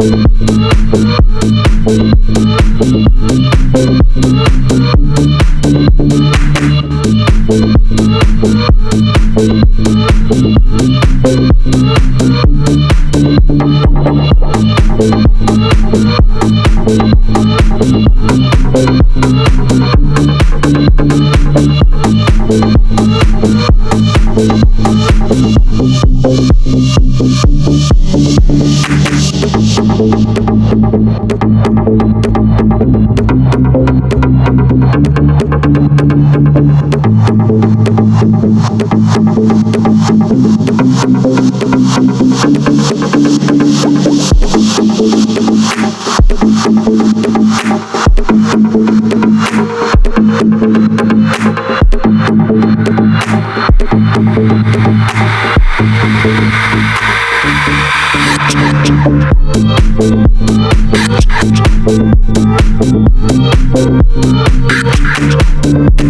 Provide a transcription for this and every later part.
Thank Thank you.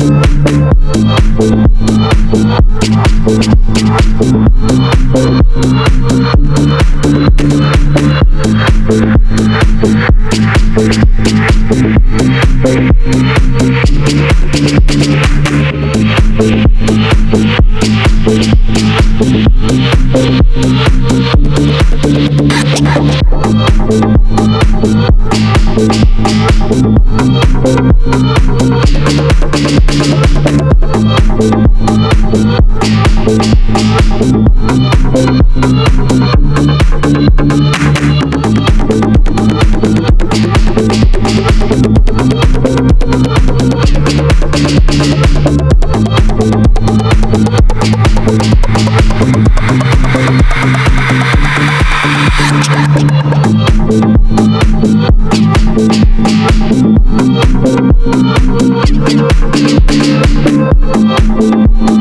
Thank you.